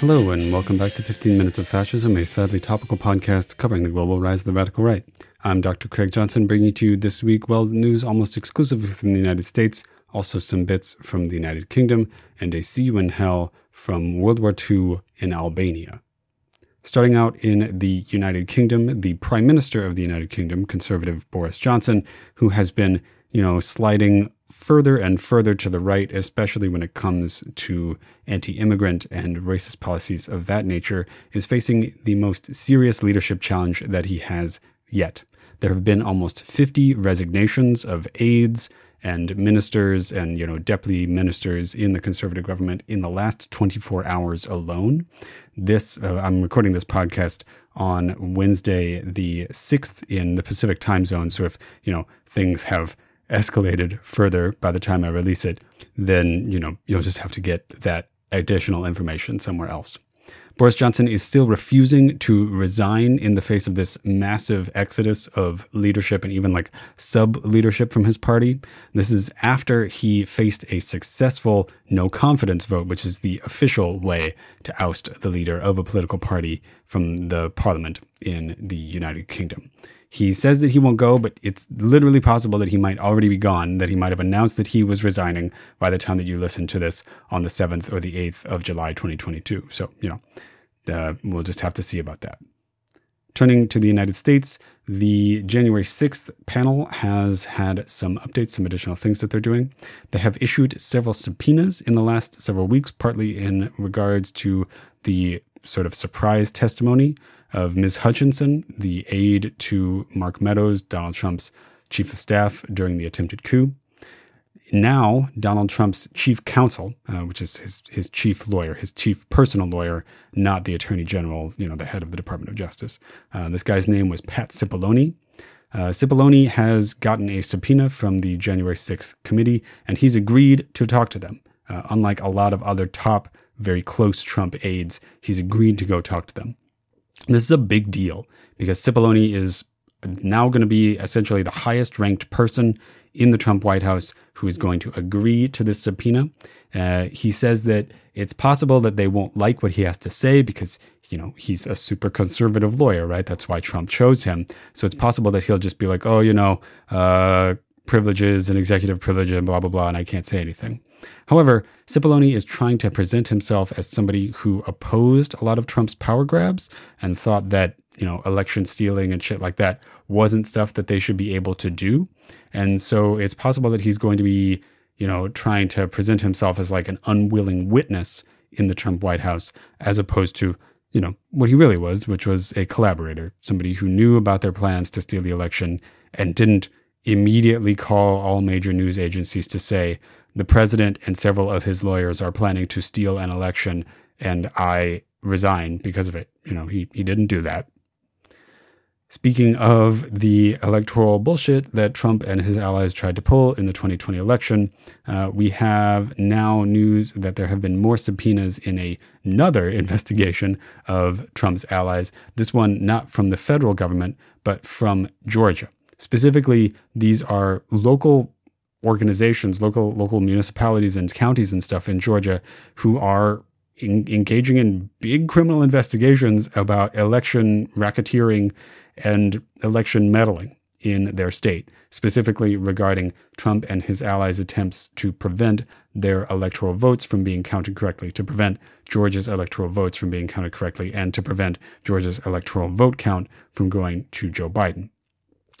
Hello, and welcome back to 15 Minutes of Fascism, a sadly topical podcast covering the global rise of the radical right. I'm Dr. Craig Johnson, bringing to you this week, well, news almost exclusively from the United States, also some bits from the United Kingdom, and a See You in Hell from World War II in Albania. Starting out in the United Kingdom, the Prime Minister of the United Kingdom, conservative Boris Johnson, who has been, you know, sliding further and further to the right, especially when it comes to anti immigrant and racist policies of that nature, is facing the most serious leadership challenge that he has yet. There have been almost 50 resignations of aides and ministers and you know deputy ministers in the conservative government in the last 24 hours alone. This uh, I'm recording this podcast on Wednesday the 6th in the Pacific time zone so if you know things have escalated further by the time I release it, then, you know, you'll just have to get that additional information somewhere else. Boris Johnson is still refusing to resign in the face of this massive exodus of leadership and even like sub leadership from his party. This is after he faced a successful no confidence vote, which is the official way to oust the leader of a political party from the parliament in the United Kingdom. He says that he won't go, but it's literally possible that he might already be gone, that he might have announced that he was resigning by the time that you listen to this on the 7th or the 8th of July 2022. So, you know, uh, we'll just have to see about that. Turning to the United States, the January 6th panel has had some updates, some additional things that they're doing. They have issued several subpoenas in the last several weeks, partly in regards to the sort of surprise testimony of Ms. Hutchinson, the aide to Mark Meadows, Donald Trump's chief of staff during the attempted coup. Now, Donald Trump's chief counsel, uh, which is his, his chief lawyer, his chief personal lawyer, not the attorney general, you know, the head of the Department of Justice. Uh, this guy's name was Pat Cipollone. Uh, Cipollone has gotten a subpoena from the January 6th committee, and he's agreed to talk to them. Uh, unlike a lot of other top, very close Trump aides, he's agreed to go talk to them. This is a big deal because Cipollone is now going to be essentially the highest ranked person in the Trump White House who is going to agree to this subpoena. Uh, he says that it's possible that they won't like what he has to say because, you know, he's a super conservative lawyer, right? That's why Trump chose him. So it's possible that he'll just be like, oh, you know, uh, privileges and executive privilege and blah, blah, blah, and I can't say anything. However, Cipollone is trying to present himself as somebody who opposed a lot of Trump's power grabs and thought that, you know, election stealing and shit like that wasn't stuff that they should be able to do. And so it's possible that he's going to be, you know, trying to present himself as like an unwilling witness in the Trump White House as opposed to, you know, what he really was, which was a collaborator, somebody who knew about their plans to steal the election and didn't immediately call all major news agencies to say, the president and several of his lawyers are planning to steal an election, and I resign because of it. You know, he, he didn't do that. Speaking of the electoral bullshit that Trump and his allies tried to pull in the 2020 election, uh, we have now news that there have been more subpoenas in a, another investigation of Trump's allies. This one not from the federal government, but from Georgia. Specifically, these are local organizations, local local municipalities and counties and stuff in Georgia who are in, engaging in big criminal investigations about election racketeering and election meddling in their state, specifically regarding Trump and his allies' attempts to prevent their electoral votes from being counted correctly, to prevent Georgia's electoral votes from being counted correctly, and to prevent Georgia's electoral vote count from going to Joe Biden.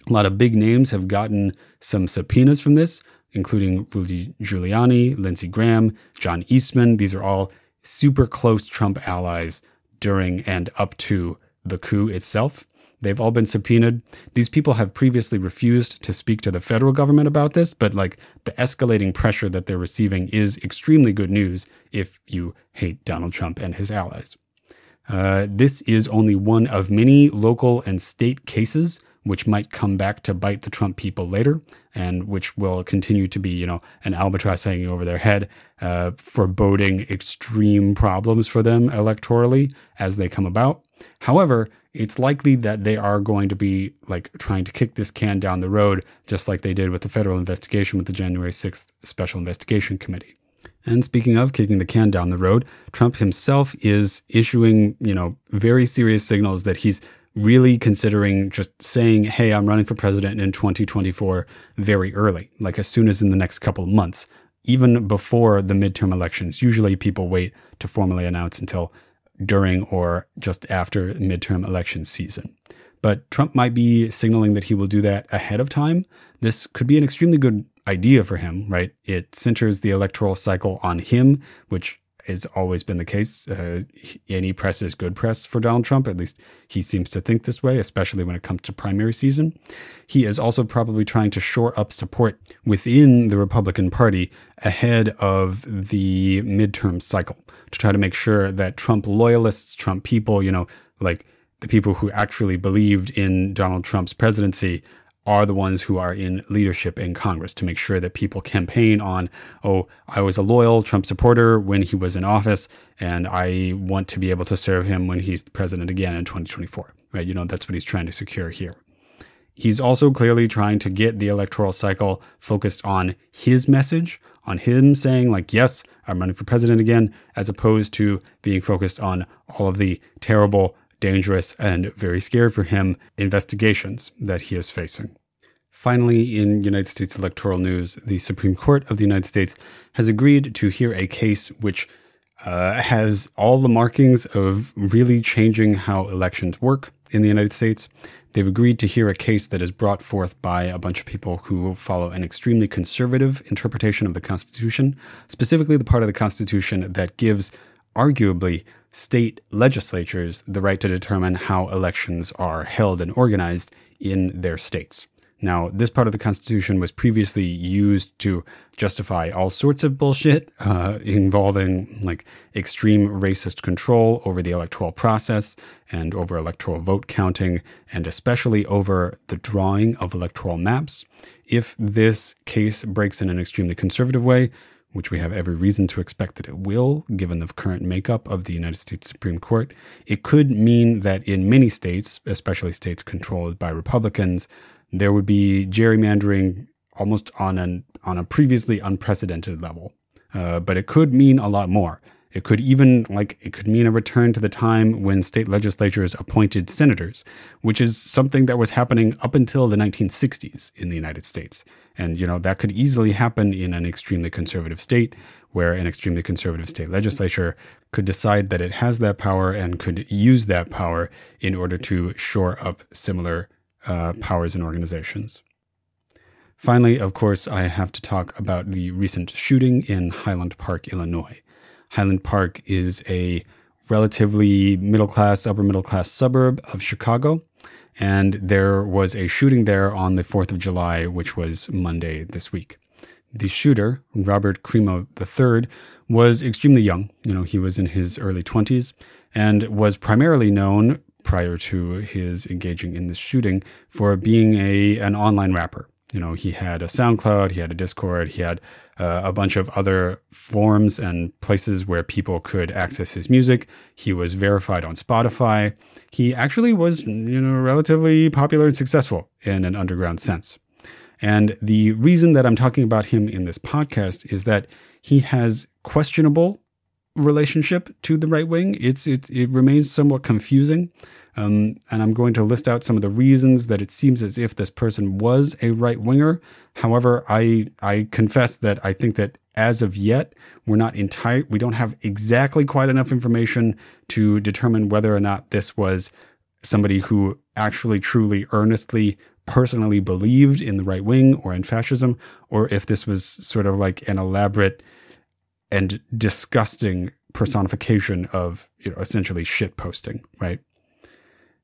A lot of big names have gotten some subpoenas from this, including Rudy Giuliani, Lindsey Graham, John Eastman. These are all super close Trump allies during and up to the coup itself. They've all been subpoenaed. These people have previously refused to speak to the federal government about this, but like the escalating pressure that they're receiving is extremely good news if you hate Donald Trump and his allies. Uh, this is only one of many local and state cases which might come back to bite the Trump people later, and which will continue to be, you know, an albatross hanging over their head, uh, foreboding extreme problems for them electorally as they come about. However, it's likely that they are going to be like trying to kick this can down the road, just like they did with the federal investigation with the January 6th Special Investigation Committee. And speaking of kicking the can down the road, Trump himself is issuing, you know, very serious signals that he's really considering just saying, hey, I'm running for president in 2024 very early, like as soon as in the next couple of months, even before the midterm elections. Usually people wait to formally announce until during or just after midterm election season. But Trump might be signaling that he will do that ahead of time. This could be an extremely good idea for him, right? It centers the electoral cycle on him, which has always been the case. Uh, any press is good press for Donald Trump. At least he seems to think this way, especially when it comes to primary season. He is also probably trying to shore up support within the Republican Party ahead of the midterm cycle to try to make sure that Trump loyalists, Trump people, you know, like the people who actually believed in Donald Trump's presidency are the ones who are in leadership in Congress to make sure that people campaign on, oh, I was a loyal Trump supporter when he was in office, and I want to be able to serve him when he's president again in 2024. Right? You know, that's what he's trying to secure here. He's also clearly trying to get the electoral cycle focused on his message, on him saying, like, yes, I'm running for president again, as opposed to being focused on all of the terrible dangerous, and very scary for him investigations that he is facing. Finally, in United States electoral news, the Supreme Court of the United States has agreed to hear a case which uh, has all the markings of really changing how elections work in the United States. They've agreed to hear a case that is brought forth by a bunch of people who follow an extremely conservative interpretation of the Constitution, specifically the part of the Constitution that gives, arguably, state legislatures the right to determine how elections are held and organized in their states. Now, this part of the Constitution was previously used to justify all sorts of bullshit uh, involving like extreme racist control over the electoral process and over electoral vote counting, and especially over the drawing of electoral maps. If this case breaks in an extremely conservative way, which we have every reason to expect that it will, given the current makeup of the United States Supreme Court, it could mean that in many states, especially states controlled by Republicans, there would be gerrymandering almost on an on a previously unprecedented level. Uh, but it could mean a lot more. It could even like it could mean a return to the time when state legislatures appointed senators, which is something that was happening up until the 1960s in the United States. And, you know, that could easily happen in an extremely conservative state where an extremely conservative state legislature could decide that it has that power and could use that power in order to shore up similar uh, powers and organizations. Finally, of course, I have to talk about the recent shooting in Highland Park, Illinois. Highland Park is a relatively middle class, upper middle class suburb of Chicago. And there was a shooting there on the 4th of July, which was Monday this week. The shooter, Robert Crimo III, was extremely young. You know, he was in his early 20s and was primarily known prior to his engaging in this shooting for being a an online rapper. You know, he had a SoundCloud, he had a Discord, he had uh, a bunch of other forums and places where people could access his music. He was verified on Spotify. He actually was, you know, relatively popular and successful in an underground sense. And the reason that I'm talking about him in this podcast is that he has questionable relationship to the right wing. It's, it's it remains somewhat confusing. Um, and I'm going to list out some of the reasons that it seems as if this person was a right winger. However, I I confess that I think that as of yet, we're not entire. We don't have exactly quite enough information to determine whether or not this was somebody who actually, truly, earnestly, personally believed in the right wing or in fascism, or if this was sort of like an elaborate and disgusting personification of you know, essentially shit posting, right?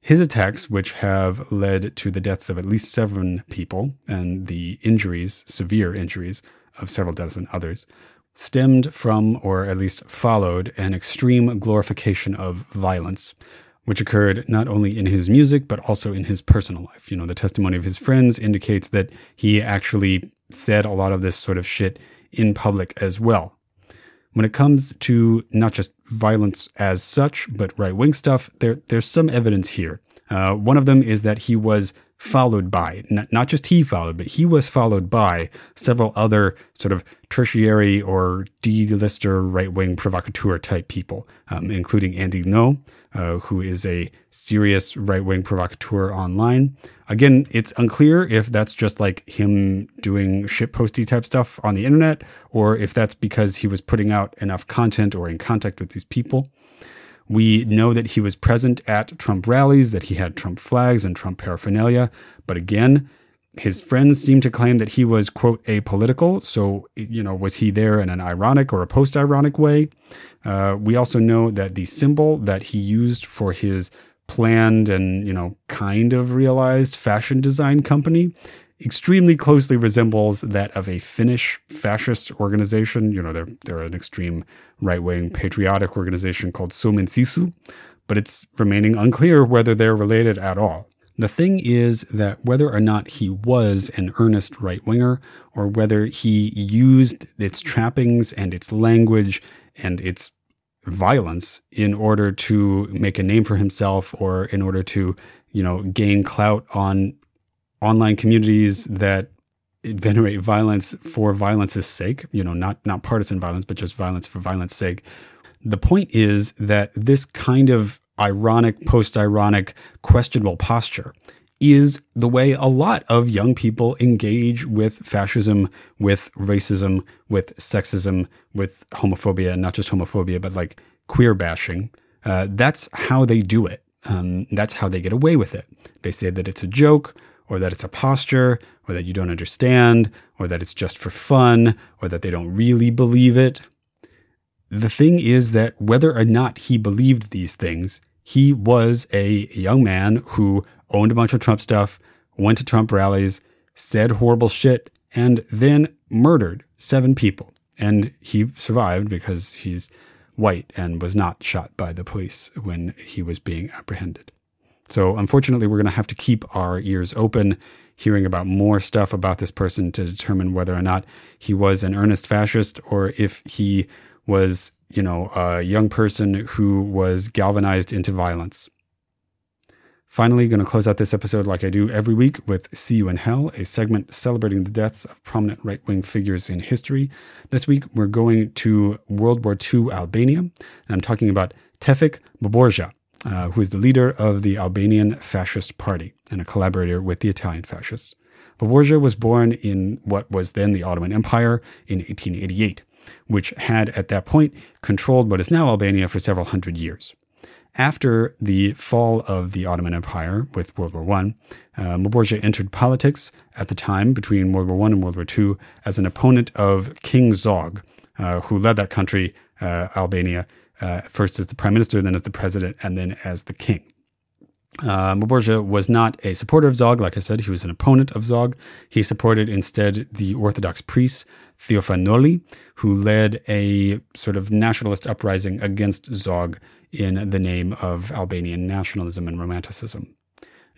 His attacks, which have led to the deaths of at least seven people and the injuries, severe injuries, of several dozen others, stemmed from, or at least followed, an extreme glorification of violence, which occurred not only in his music, but also in his personal life. You know, the testimony of his friends indicates that he actually said a lot of this sort of shit in public as well. When it comes to not just violence as such, but right wing stuff, there, there's some evidence here. Uh, one of them is that he was followed by, not, not just he followed, but he was followed by several other sort of tertiary or D-lister right-wing provocateur type people, um, including Andy Ngo, uh, who is a serious right-wing provocateur online. Again, it's unclear if that's just like him doing shitposty type stuff on the internet, or if that's because he was putting out enough content or in contact with these people. We know that he was present at Trump rallies, that he had Trump flags and Trump paraphernalia. But again, his friends seem to claim that he was, quote, apolitical. So, you know, was he there in an ironic or a post ironic way? Uh, we also know that the symbol that he used for his planned and, you know, kind of realized fashion design company extremely closely resembles that of a Finnish fascist organization. You know, they're they're an extreme right wing patriotic organization called Suomen Sisu, but it's remaining unclear whether they're related at all. The thing is that whether or not he was an earnest right winger, or whether he used its trappings and its language and its violence in order to make a name for himself or in order to, you know, gain clout on online communities that venerate violence for violence's sake, you know, not not partisan violence, but just violence for violence's sake. The point is that this kind of ironic, post-ironic, questionable posture is the way a lot of young people engage with fascism, with racism, with sexism, with homophobia, not just homophobia, but like queer bashing. Uh, that's how they do it. Um, that's how they get away with it. They say that it's a joke or that it's a posture, or that you don't understand, or that it's just for fun, or that they don't really believe it. The thing is that whether or not he believed these things, he was a young man who owned a bunch of Trump stuff, went to Trump rallies, said horrible shit, and then murdered seven people. And he survived because he's white and was not shot by the police when he was being apprehended. So, unfortunately, we're going to have to keep our ears open, hearing about more stuff about this person to determine whether or not he was an earnest fascist or if he was, you know, a young person who was galvanized into violence. Finally, going to close out this episode like I do every week with See You in Hell, a segment celebrating the deaths of prominent right wing figures in history. This week, we're going to World War II Albania, and I'm talking about Tefik Mborja, uh, who is the leader of the Albanian Fascist Party and a collaborator with the Italian fascists. Mborja was born in what was then the Ottoman Empire in 1888, which had at that point controlled what is now Albania for several hundred years. After the fall of the Ottoman Empire with World War I, uh, Mborja entered politics at the time between World War I and World War II as an opponent of King Zog, uh, who led that country, uh, Albania, uh, first as the prime minister, then as the president, and then as the king. Uh, was not a supporter of Zog. Like I said, he was an opponent of Zog. He supported instead the Orthodox priest Theofan Noli, who led a sort of nationalist uprising against Zog in the name of Albanian nationalism and romanticism.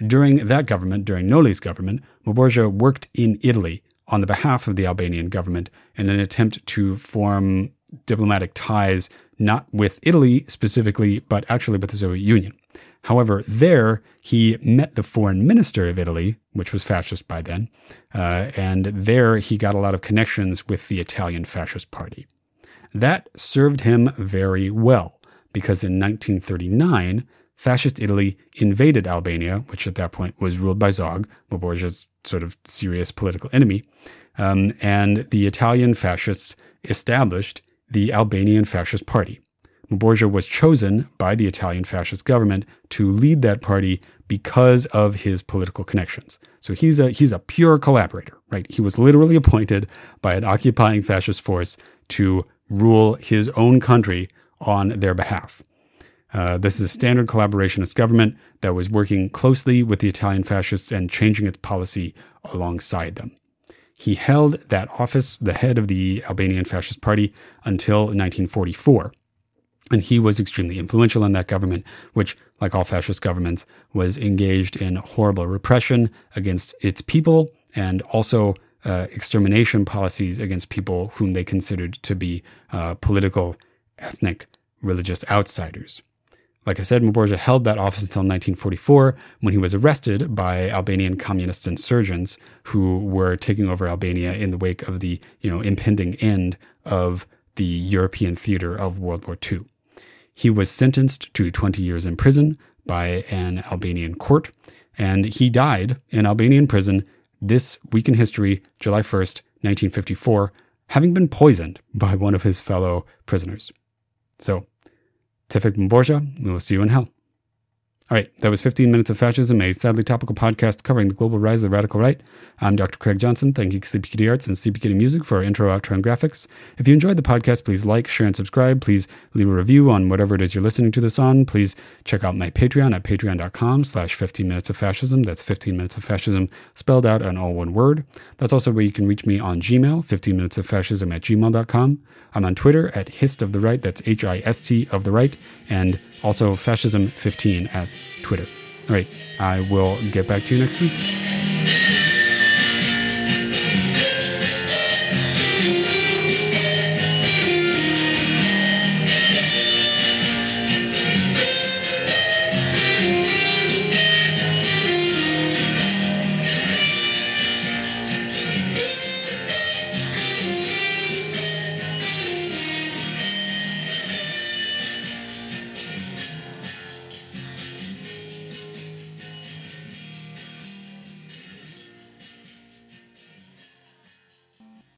During that government, during Noli's government, Mborja worked in Italy on the behalf of the Albanian government in an attempt to form diplomatic ties not with Italy specifically, but actually with the Soviet Union. However, there he met the foreign minister of Italy, which was fascist by then, uh, and there he got a lot of connections with the Italian Fascist Party. That served him very well, because in 1939, Fascist Italy invaded Albania, which at that point was ruled by Zog, Mborja's sort of serious political enemy, um, and the Italian fascists established the Albanian Fascist Party. Mborja was chosen by the Italian fascist government to lead that party because of his political connections. So he's a he's a pure collaborator, right? He was literally appointed by an occupying fascist force to rule his own country on their behalf. Uh, this is a standard collaborationist government that was working closely with the Italian fascists and changing its policy alongside them. He held that office, the head of the Albanian Fascist Party, until 1944. And he was extremely influential in that government, which, like all fascist governments, was engaged in horrible repression against its people and also uh, extermination policies against people whom they considered to be uh, political, ethnic, religious outsiders. Like I said, Mborja held that office until 1944 when he was arrested by Albanian communist insurgents who were taking over Albania in the wake of the, you know, impending end of the European theater of World War II. He was sentenced to 20 years in prison by an Albanian court, and he died in Albanian prison this week in history, July 1st, 1954, having been poisoned by one of his fellow prisoners. So, Tevfik Mborja, we will see you in hell. All right, that was 15 Minutes of Fascism, a sadly topical podcast covering the global rise of the radical right. I'm Dr. Craig Johnson. Thank Sleepy Kitty Arts and Sleepy Kitty Music for our intro, outro, and graphics. If you enjoyed the podcast, please like, share, and subscribe. Please leave a review on whatever it is you're listening to this on. Please check out my Patreon at patreon.com slash 15 Minutes of Fascism. That's 15 Minutes of Fascism spelled out in all one word. That's also where you can reach me on Gmail, 15 Minutes of Fascism at gmail.com. I'm on Twitter at Hist of the Right. That's H I S T of the Right. And also Fascism15 at Twitter. All right, I will get back to you next week.